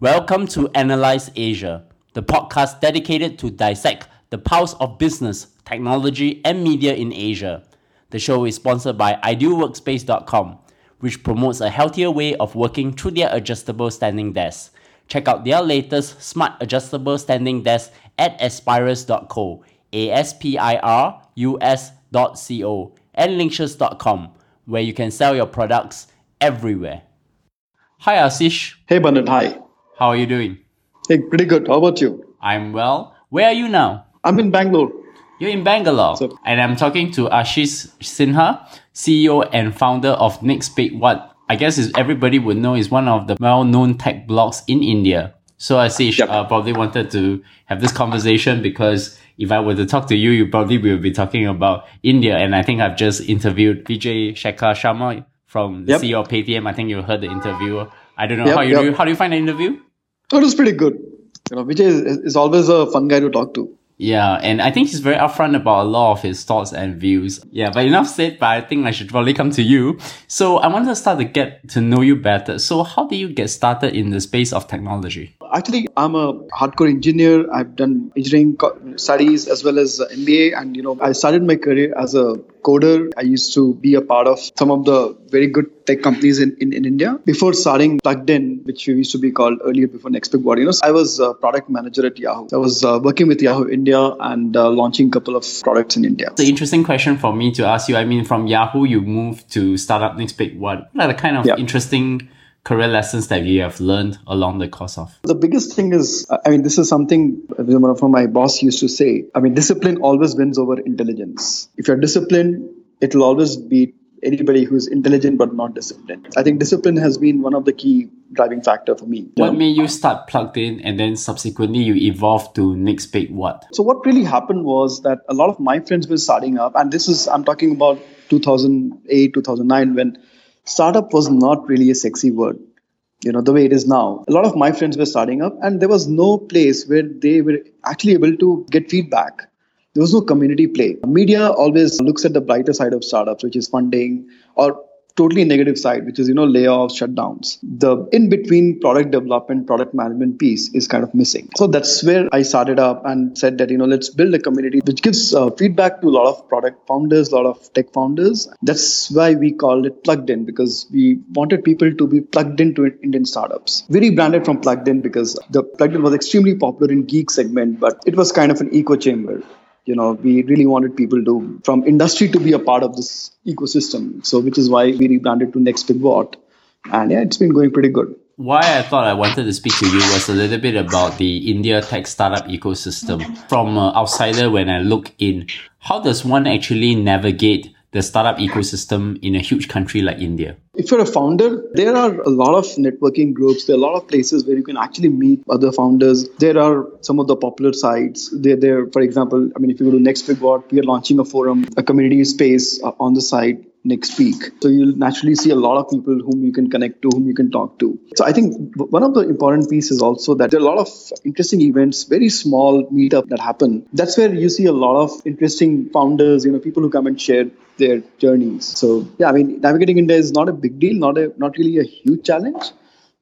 Welcome to Analyse Asia, the podcast dedicated to dissect the pulse of business, technology, and media in Asia. The show is sponsored by idealworkspace.com, which promotes a healthier way of working through their adjustable standing desk. Check out their latest smart adjustable standing desk at aspirus.co, U S.co, and linkshes.com, where you can sell your products everywhere. Hi Ashish, Hey, Bernard. Hi. How are you doing? Hey, pretty good. How about you? I'm well. Where are you now? I'm in Bangalore. You're in Bangalore. So- and I'm talking to Ashish Sinha, CEO and founder of Next Big What. I guess is everybody would know is one of the well-known tech blogs in India. So Ashish Yep. uh, probably wanted to have this conversation because if I were to talk to you, you probably will be talking about India. And I think I've just interviewed Vijay Shekhar Sharma from the Yep. CEO of Paytm. I think you heard the interview. I don't know Yep, how you yep. do. How do you find the interview? It was pretty good. You know, Vijay is, is always a fun guy to talk to. Yeah, and I think he's very upfront about a lot of his thoughts and views. Yeah, but enough said, but I think I should probably come to you. So I wanted to start to get to know you better. So how did you get started in the space of technology? Actually, I'm a hardcore engineer. I've done engineering studies as well as MBA. And, you know, I started my career as a coder. I used to be a part of some of the very good tech companies in, in, in India. Before starting Plugged In, which we used to be called earlier before Next Big know, I was a product manager at Yahoo. I was uh, working with Yahoo India and uh, launching a couple of products in India. It's an interesting question for me to ask you. I mean, from Yahoo, you moved to startup Next Big What? What are the kind of Yeah. interesting career lessons that you have learned along the course of? The biggest thing is, I mean, this is something one of my boss used to say. I mean, discipline always wins over intelligence. If you're disciplined, it will always beat anybody who's intelligent but not disciplined. I think discipline has been one of the key driving factor for me. What made you start plugged in and then subsequently you evolved to Next Big What? So what really happened was that a lot of my friends were starting up, and this is I'm talking about 2008, 2009, when startup was not really a sexy word. You know the way it is now. A lot of my friends were starting up, and there was no place where they were actually able to get feedback. There was no community play. Media always looks at the brighter side of startups, which is funding, or totally negative side, which is you know layoffs, shutdowns. The in between product development, product management piece is kind of missing. So that's where I started up and said that you know let's build a community which gives uh, feedback to a lot of product founders, a lot of tech founders. That's why we called it Plugged In because we wanted people to be plugged into Indian startups. We rebranded from Plugged In because the Plugged In was extremely popular in geek segment, but it was kind of an echo chamber you know we really wanted people to from industry to be a part of this ecosystem. So which is why we rebranded to next big what and yeah it's been going pretty good. Why I thought I wanted to speak to you was a little bit about the India tech startup ecosystem. From an outsider, when I look in, how does one actually navigate the startup ecosystem in a huge country like India? if you're a founder there are a lot of networking groups. There are a lot of places where you can actually meet other founders. There are some of the popular sites. There there for example i mean if you go to next big what we are launching a forum a community space uh, on the site next week. So you'll naturally see a lot of people whom you can connect to whom you can talk to. So i think one of the important pieces also that there are a lot of interesting events very small meetup that happen. That's where you see a lot of interesting founders you know people who come and share their journeys. So yeah i mean navigating india is not a big deal not a not really a huge challenge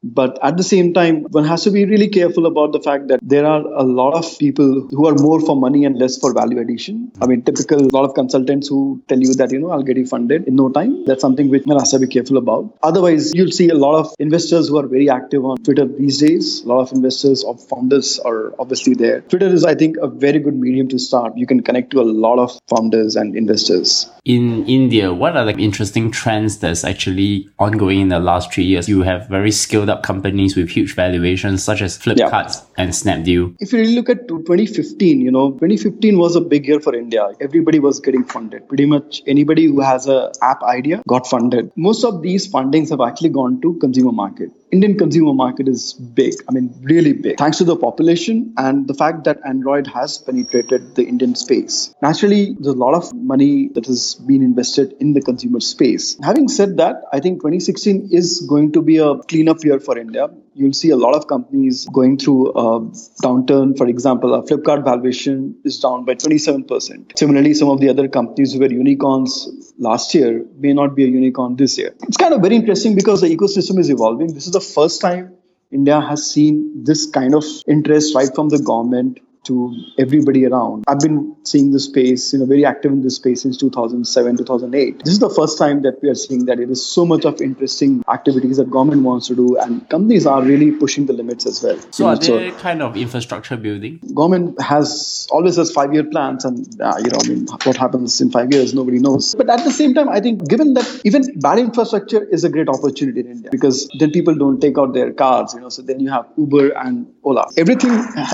but at the same time one has to be really careful about the fact that there are a lot of people who are more for money and less for value addition. I mean typical lot of consultants who tell you that you know i'll get you funded in no time. That's something which one has to be careful about. Otherwise you'll see a lot of investors who are very active on twitter these days. A lot of investors or founders are obviously there. Twitter is i think a very good medium to start. You can connect to a lot of founders and investors. In India, what are the interesting trends that's actually ongoing in the last three years? You have very scaled up companies with huge valuations, such as Flipkart and Snapdeal. if you really look at 2015, you know, 2015 was a big year for India. Everybody was getting funded. Pretty much anybody who has a app idea got funded. Most of these fundings have actually gone to consumer market. Indian consumer market is big. I mean, really big. Thanks to the population and the fact that Android has penetrated the Indian space. Naturally, there's a lot of money that has been invested in the consumer space. Having said that, I think 2016 is going to be a cleanup year for India you'll see a lot of companies going through a downturn. For example, a Flipkart valuation is down by 27%. Similarly, some of the other companies who were unicorns last year may not be a unicorn this year. It's kind of very interesting because the ecosystem is evolving. This is the first time India has seen this kind of interest right from the government to everybody around. I've been seeing this space, you know, very active in this space since 2007, 2008. This is the first time that we are seeing that it is so much of interesting activities that government wants to do, and companies are really pushing the limits as well. So, are there so kind of infrastructure building? Government has always has five-year plans, and uh, you know, I mean, what happens in five years, nobody knows. But at the same time, I think given that even bad infrastructure is a great opportunity in India because then people don't take out their cars, you know. So then you have Uber and Ola. Everything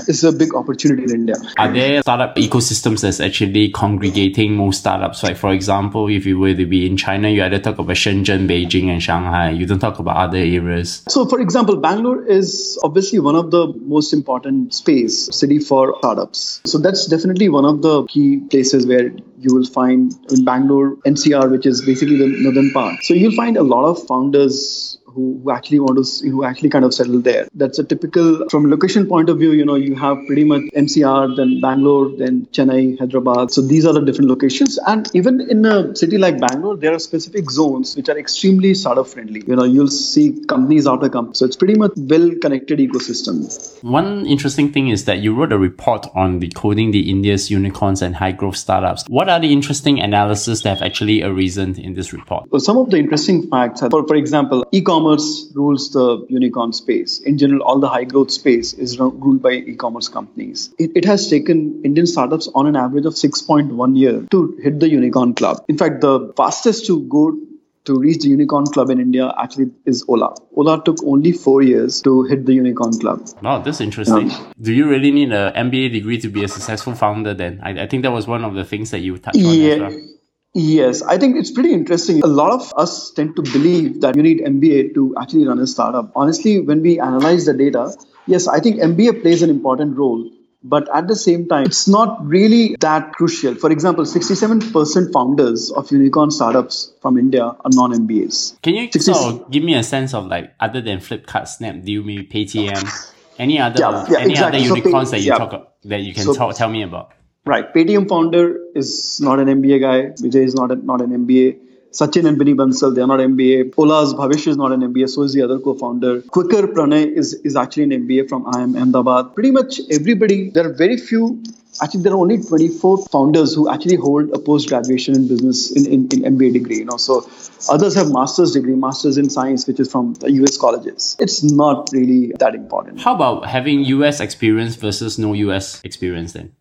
is a big opportunity in India. Are there startup ecosystems that's actually congregating most startups? Like, for example, if you were to be in China, you either talk about Shenzhen, Beijing, and Shanghai. You don't talk about other areas. So, for example, Bangalore is obviously one of the most important space city for startups. So that's definitely one of the key places where you will find in Bangalore, NCR, which is basically the northern part. So you'll find a lot of founders who, actually want to who actually kind of settle there. That's a typical from location point of view. You know, you have pretty much NCR, then Bangalore, then Chennai, Hyderabad. So these are the different locations. And even in a city like Bangalore, there are specific zones which are extremely startup friendly. You know, you'll see companies out of companies. So it's pretty much well connected ecosystem. One interesting thing is that you wrote a report on decoding the India's unicorns and high growth startups. What are the interesting analysis that have actually arisen in this report? Well, some of the interesting facts are, for, for example, e-commerce e-commerce rules the unicorn space. In general, all the high growth space is ruled by e-commerce companies. It, it has taken Indian startups on an average of 6.1 year to hit the unicorn club. In fact, the fastest to go to reach the unicorn club in India actually is Ola. Ola took only four years to hit the unicorn club. Wow, that's interesting. Yeah. Do you really need an MBA degree to be a successful founder then? I, I think that was one of the things that you touched yeah. on as well. Yes, I think it's pretty interesting. A lot of us tend to believe that you need MBA to actually run a startup. Honestly, when we analyze the data, yes, I think MBA plays an important role. But at the same time, it's not really that crucial. For example, 67% founders of unicorn startups from India are non MBAs. Can you sort of give me a sense of like, other than Flipkart, Snap, Snapdeal, Paytm, any other yeah, yeah, any exactly. other unicorns so that you yeah. talk that you can so, talk, tell me about? Right. Paytm founder is not an MBA guy. Vijay is not a, not an MBA. Sachin and Binny Bansal, they are not MBA. Ola's Bhavish is not an MBA, so is the other co-founder. Quikr Pranay is, is actually an MBA from IIM Ahmedabad. Pretty much everybody, there are very few, actually there are only 24 founders who actually hold a post-graduation in business in, in, in MBA degree, you know. So others have master's degree, master's in science, which is from the US colleges. It's not really that important. How about having US experience versus no US experience then?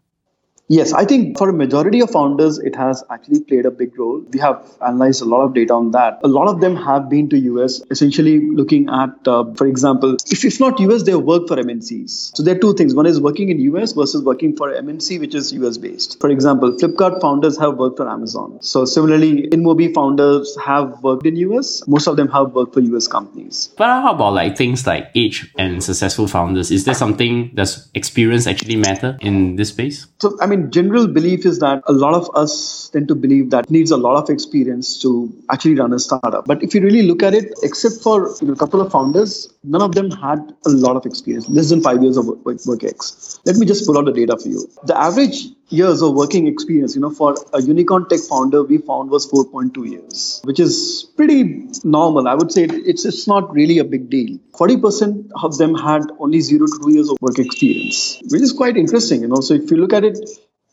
Yes, I think for a majority of founders, it has actually played a big role. We have analyzed a lot of data on that. A lot of them have been to US, essentially looking at, uh, for example, if, if not US, they work for MNCs. So there are two things. One is working in US versus working for MNC, which is US based. For example, Flipkart founders have worked for Amazon. So similarly, InMobi founders have worked in US. Most of them have worked for US companies. But how about like things like age and successful founders? Is there something does experience actually matter in this space? So I mean general belief is that a lot of us tend to believe that needs a lot of experience to actually run a startup. But if you really look at it, except for you know, a couple of founders, none of them had a lot of experience, less than five years of work, work X. Let me just pull out the data for you. The average years of working experience, you know, for a unicorn tech founder, we found was 4.2 years, which is pretty normal. I would say it's it's not really a big deal. 40% of them had only zero to two years of work experience, which is quite interesting, you know. So if you look at it,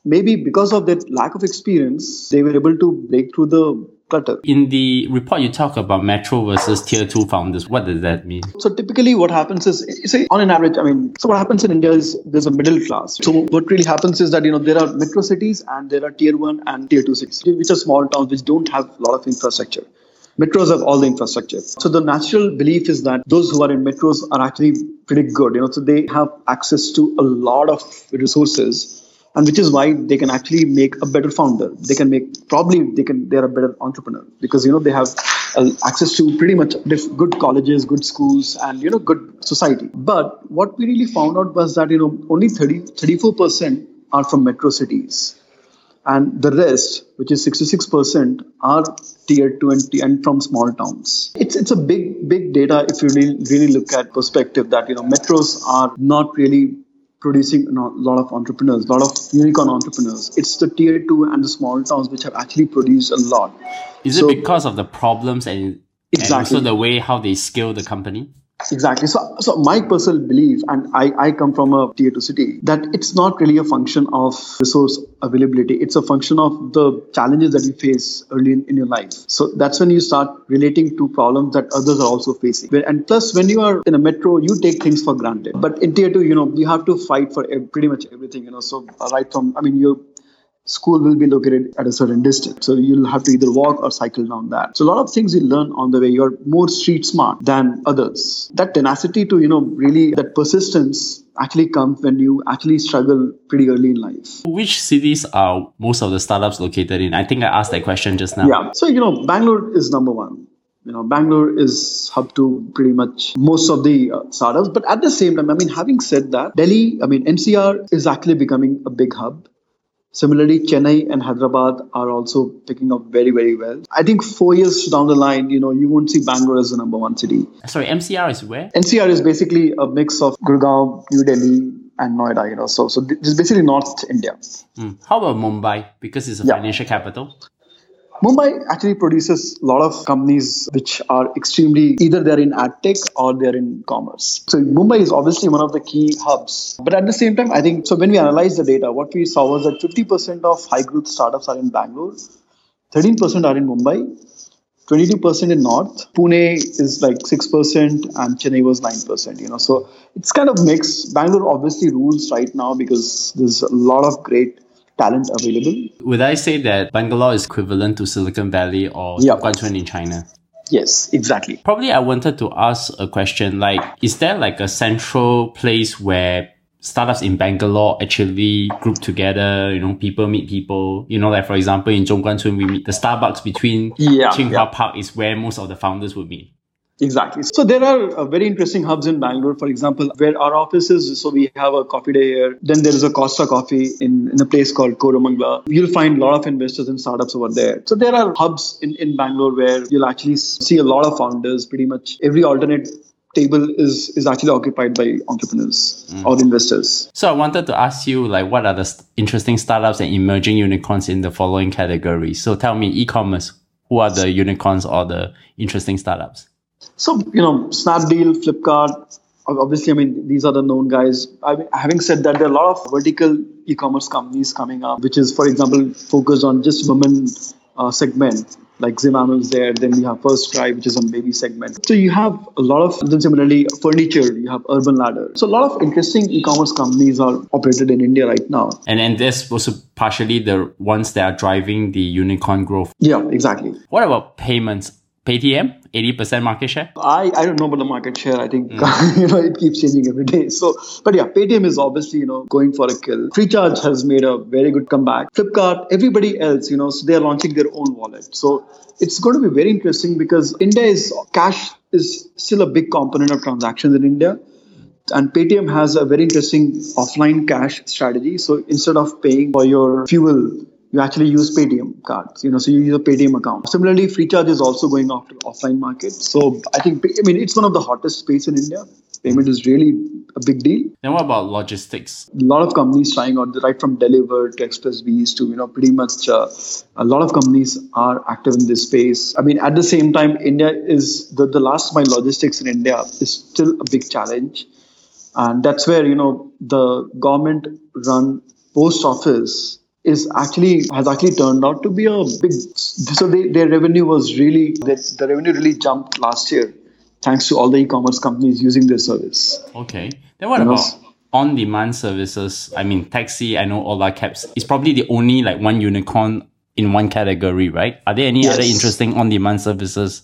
maybe because of that lack of experience, they were able to break through the clutter. In the report, you talk about metro versus tier two founders. What does that mean? So typically, what happens is, say, on an average, I mean, so what happens in India is there's a middle class. So what really happens is that you know there are metro cities and there are tier one and tier two cities, which are small towns which don't have a lot of infrastructure. Metros have all the infrastructure. So the natural belief is that those who are in metros are actually pretty good. You know, so they have access to a lot of resources and which is why they can actually make a better founder. They can make probably they can they're a better entrepreneur. Because you know they have uh, access to pretty much good colleges good schools and you know good society. But what we really found out was that you know only 30 34% are from metro cities. And the rest which is 66% are tier 20 and from small towns. It's it's a big big data if you really, really look at perspective that you know metros are not really producing a lot of entrepreneurs, a lot of unicorn entrepreneurs. It's the tier two and the small towns which have actually produced a lot. Is so, it because of the problems and, exactly. and also the way how they scale the company? Exactly. So, so my personal belief, and I, I come from a tier two city, that it's not really a function of resource availability. It's a function of the challenges that you face early in, in your life. So that's when you start relating to problems that others are also facing. And plus, when you are in a metro, you take things for granted. But in tier two, you know, you have to fight for pretty much everything. You know, so uh, right from, I mean, you school will be located at a certain distance. So you'll have to either walk or cycle down that. So a lot of things you learn on the way. You're more street smart than others. That tenacity to, you know, really that persistence actually comes when you actually struggle pretty early in life. Which cities are most of the startups located in? I think I asked that question just now. Yeah. So, you know, Bangalore is number one. You know, Bangalore is hub to pretty much most of the uh, startups. But at the same time, I mean, having said that, Delhi, I mean, NCR is actually becoming a big hub. Similarly, Chennai and Hyderabad are also picking up very, very well. I think four years down the line, you know, you won't see Bangalore as the number one city. Sorry, MCR is where? NCR is basically a mix of Gurgaon, New Delhi, and Noida. You know, so so this is basically North India. Mm. How about Mumbai? Because it's a yeah. financial capital. Mumbai actually produces a lot of companies which are extremely either they're in ad tech or they're in commerce. So Mumbai is obviously one of the key hubs. But at the same time, I think so when we analyze the data, what we saw was that 50% of high growth startups are in Bangalore, 13% are in Mumbai, 22% in North. Pune is like 6% and Chennai was 9%, you know. So it's kind of mixed. Bangalore obviously rules right now because there's a lot of great talent available. Would I say that Bangalore is equivalent to Silicon Valley or yep. in China? Yes, exactly. Probably I wanted to ask a question like, is there like a central place where startups in Bangalore actually group together, you know, people meet people, you know, like for example, in Zhongguancun, we meet the Starbucks between yeah, Tsinghua yeah. Park is where most of the founders would meet. Exactly. So there are uh, very interesting hubs in Bangalore, for example, where our office is. So we have a coffee day here. Then there is a Costa Coffee in, in a place called Koramangala. You'll find a lot of investors and startups over there. So there are hubs in, in Bangalore where you'll actually see a lot of founders. Pretty much every alternate table is is actually occupied by entrepreneurs mm. or investors. So I wanted to ask you like what are the interesting startups and emerging unicorns in the following categories? So tell me e-commerce, who are the unicorns or the interesting startups? So, you know, Snapdeal, Flipkart, obviously, I mean, these are the known guys. I mean, having said that, there are a lot of vertical e-commerce companies coming up, which is, for example, focused on just women uh, segment. Like Zivame is there. Then we have First Cry, which is a baby segment. So you have a lot of, then similarly, furniture, you have Urban Ladder. So a lot of interesting e-commerce companies are operated in India right now. And and this was partially the ones that are driving the unicorn growth. Yeah, exactly. What about payments? Paytm, 80% market share? I, I don't know about the market share. I think mm. you know it keeps changing every day. So, but yeah, Paytm is obviously you know going for a kill. Freecharge has made a very good comeback. Flipkart, everybody else, you know, so they are launching their own wallet. So it's going to be very interesting because India is cash is still a big component of transactions in India. And Paytm has a very interesting offline cash strategy. So instead of paying for your fuel you actually use Paytm cards, you know, so you use a Paytm account. Similarly, Freecharge is also going after offline market. So I think, I mean, it's one of the hottest space in India. Payment is really a big deal. Now, what about logistics? A lot of companies trying out, right from Delhivery to XpressBees to, you know, pretty much uh, a lot of companies are active in this space. I mean, at the same time, India is the, the last mile logistics in India is still a big challenge. And that's where, you know, the government run post office is actually has actually turned out to be a big so they, their revenue was really the, the revenue really jumped last year thanks to all the e-commerce companies using their service. Okay. Then what about on-demand services? I mean taxi i know all ola cabs is probably the only like one unicorn in one category right? Are there any yes. other interesting on-demand services?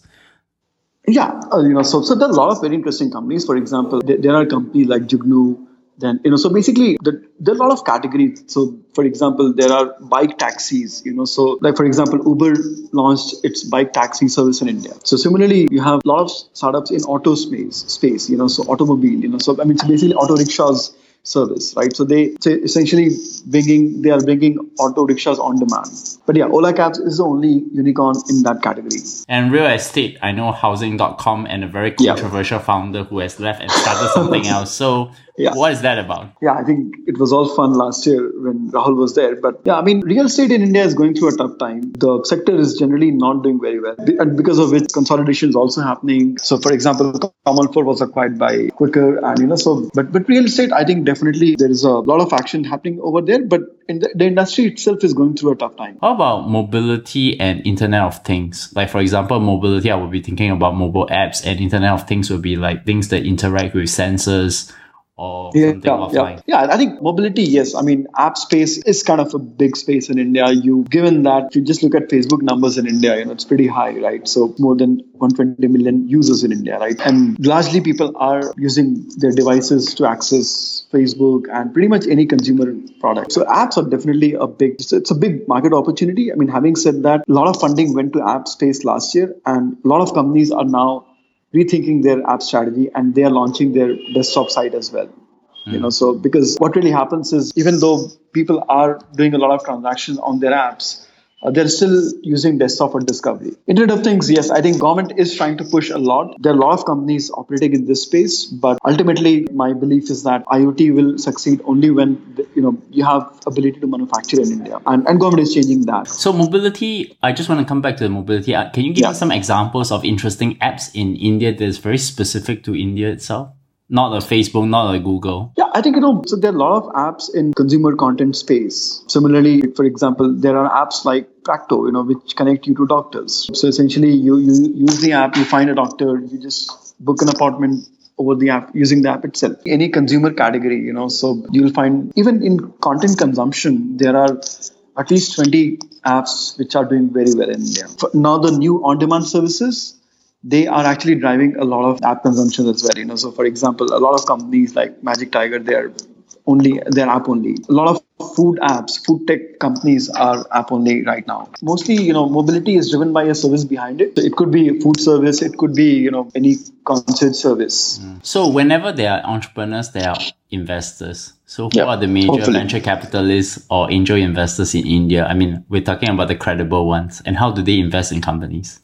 Yeah uh, you know so so there are a lot of very interesting companies. For example there, there are companies like Jugnoo then you know so basically the, there are a lot of categories. So for example there are bike taxis you know so like for example uber launched its bike taxi service in india. So similarly you have a lot of startups in auto space space you know so automobile you know so i mean it's basically auto rickshaws service, right? So they so essentially bringing they are bringing auto rickshaws on demand. But yeah, Ola Cabs is the only unicorn in that category. And real estate, I know Housing.com and a very controversial yeah. founder who has left and started something else. So Yeah. What is that about? Yeah, I think it was all fun last year when Rahul was there. But yeah, I mean, real estate in India is going through a tough time. The sector is generally not doing very well, and because of which consolidation is also happening. So, for example, CommonFloor was acquired by Quikr, and you know, so but but real estate, I think definitely there is a lot of action happening over there. But in the, the industry itself is going through a tough time. How about mobility and Internet of Things? Like for example, mobility, I would be thinking about mobile apps, and Internet of Things would be like things that interact with sensors or yeah, something yeah, offline? Yeah. yeah, I think mobility, yes. I mean, app space is kind of a big space in India. You, given that, if you just look at Facebook numbers in India, you know, it's pretty high, right? So more than 120 million users in India, right? And largely people are using their devices to access Facebook and pretty much any consumer product. So apps are definitely a big, it's a big market opportunity. I mean, having said that, a lot of funding went to app space last year and a lot of companies are now rethinking their app strategy and they are launching their desktop site as well mm. you know so because what really happens is even though people are doing a lot of transactions on their apps uh, they're still using desktop for discovery. Internet of Things, yes, I think government is trying to push a lot. There are a lot of companies operating in this space, but ultimately, my belief is that IoT will succeed only when you know you have ability to manufacture in India, and, and government is changing that. So mobility, I just want to come back to the mobility. Uh, can you give yeah. me some examples of interesting apps in India that's very specific to India itself? Not a Facebook, not a Google. Yeah, I think you know. So there are a lot of apps in consumer content space. Similarly, for example, there are apps like Practo, you know, which connect you to doctors. So essentially, you you use the app, you find a doctor, you just book an appointment over the app using the app itself any consumer category you know so you'll find even in content consumption there are at least 20 apps which are doing very well in india now the new on demand services they are actually driving a lot of app consumption as well. You know, so for example, a lot of companies like Magic Tiger, they are only their app only. A lot of food apps, food tech companies are app only right now. Mostly, you know, mobility is driven by a service behind it. It could be a food service, it could be, you know, any concert service. Mm. So whenever there are entrepreneurs, there are investors. So who are the major hopefully. venture capitalists or angel investors in India? I mean, we're talking about the credible ones. And how do they invest in companies?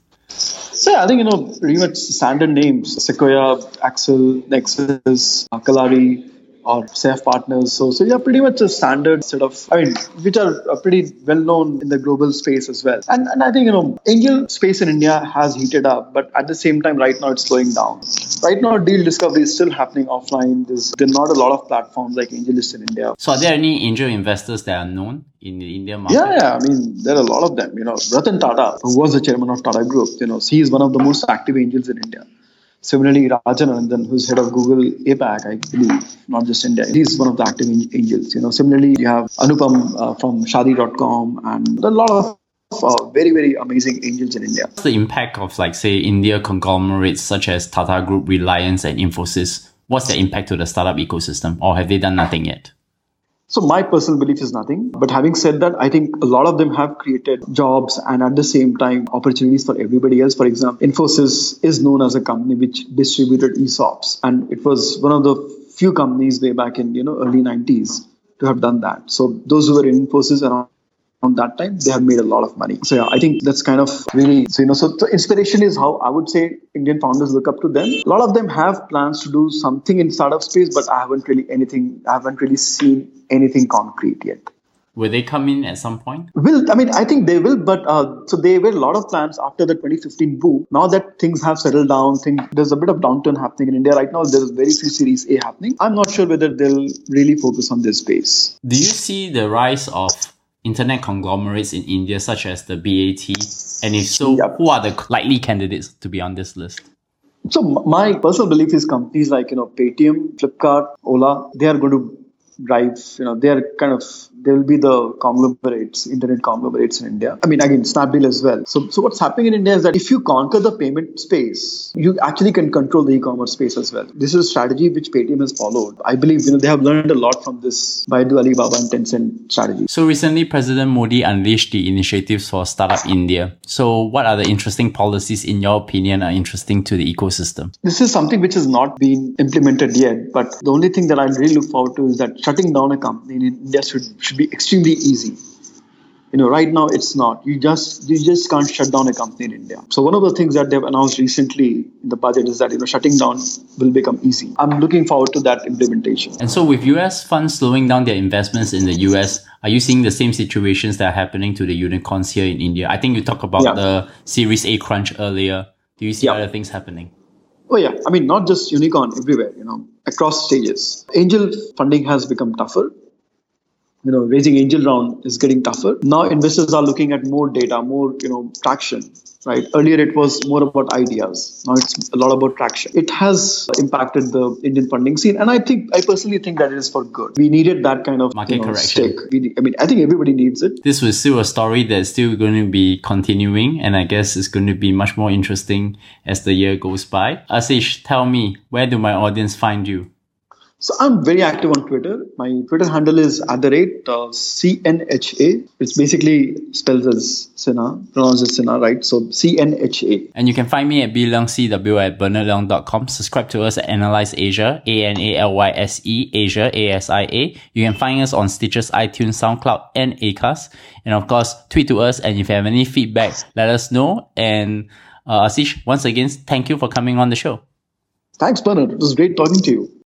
So I think you know pretty much standard names: Sequoia, Accel, Nexus, Kalaari, or SAIF Partners. So, so yeah, pretty much a standard set of, I mean, which are uh, pretty well known in the global space as well. And, and I think, you know, angel space in India has heated up, but at the same time, right now it's slowing down. Right now, deal discovery is still happening offline. There's, there are not a lot of platforms like AngelList in India. So, are there any angel investors that are known in the Indian market? Yeah, yeah. I mean, there are a lot of them. You know, Ratan Tata, who was the chairman of Tata Group, you know, he is one of the most active angels in India. Similarly, Rajan Anandan, who's head of Google APAC, I believe, not just India, he's one of the active angels. You know, similarly, you have Anupam uh, from Shaadi.com and a lot of uh, very, very amazing angels in India. What's the impact of, like, say, India conglomerates such as Tata Group, Reliance, and Infosys? What's the impact to the startup ecosystem, or have they done nothing yet? So my personal belief is nothing. But having said that, I think a lot of them have created jobs and at the same time opportunities for everybody else. For example, Infosys is known as a company which distributed ESOPs, and it was one of the few companies way back in you know early 90s to have done that. So those who were in Infosys around on that time they have made a lot of money so yeah i think that's kind of really so you know so the inspiration is how i would say indian founders look up to them a lot of them have plans to do something in startup space but i haven't really anything i haven't really seen anything concrete yet Will they come in at some point? Will I mean I think they will, but uh, so there were a lot of plans after the 2015 boom. Now that things have settled down, think there's a bit of downturn happening in India right now. There's very few Series A happening. I'm not sure whether they'll really focus on this space. Do you see the rise of internet conglomerates in India, such as the BAT? And if so, yep. who are the likely candidates to be on this list? So my personal belief is companies like you know Paytm, Flipkart, Ola, they are going to drive. You know, they are kind of there will be the conglomerates, internet conglomerates in India. I mean, again, Snapdeal as well. So, so what's happening in India is that if you conquer the payment space, you actually can control the e-commerce space as well. This is a strategy which Paytm has followed. I believe you know they have learned a lot from this Baidu, Alibaba, and Tencent strategy. So recently, President Modi unleashed the initiatives for Startup India. So, what are the interesting policies, in your opinion, are interesting to the ecosystem? This is something which has not been implemented yet. But the only thing that I really look forward to is that shutting down a company in India should, should be extremely easy. You know, right now it's not. You just you just can't shut down a company in India. So one of the things that they've announced recently in the budget is that you know shutting down will become easy. I'm looking forward to that implementation. And so with US funds slowing down their investments in the US, are you seeing the same situations that are happening to the unicorns here in India? I think you talked about yeah. the Series A crunch earlier. Do you see yeah. other things happening? Oh yeah, I mean not just unicorn everywhere, you know, across stages. Angel funding has become tougher you know raising angel round is getting tougher. Now investors are looking at more data more you know traction right? Earlier it was more about ideas. Now it's a lot about traction. It has impacted the indian funding scene and i think i personally think that it is for good. We needed that kind of market you know, correction. we, i mean i think everybody needs it. This was still a story that's still going to be continuing and i guess it's going to be much more interesting as the year goes by. Ashish tell me where do my audience find you so I'm very active on Twitter. My Twitter handle is at the rate uh, CNHA. It's basically spells as Sinha, pronounced as Sinha, right? So CNHA. And you can find me at bleungcw at bernardleung.com. Subscribe to us at Analyse Asia, A-N-A-L-Y-S-E, Asia, A-S-I-A. You can find us on Stitcher, iTunes, SoundCloud, and Acast. And of course, tweet to us. And if you have any feedback, let us know. And uh, Ashish, once again, thank you for coming on the show. Thanks, Bernard. It was great talking to you.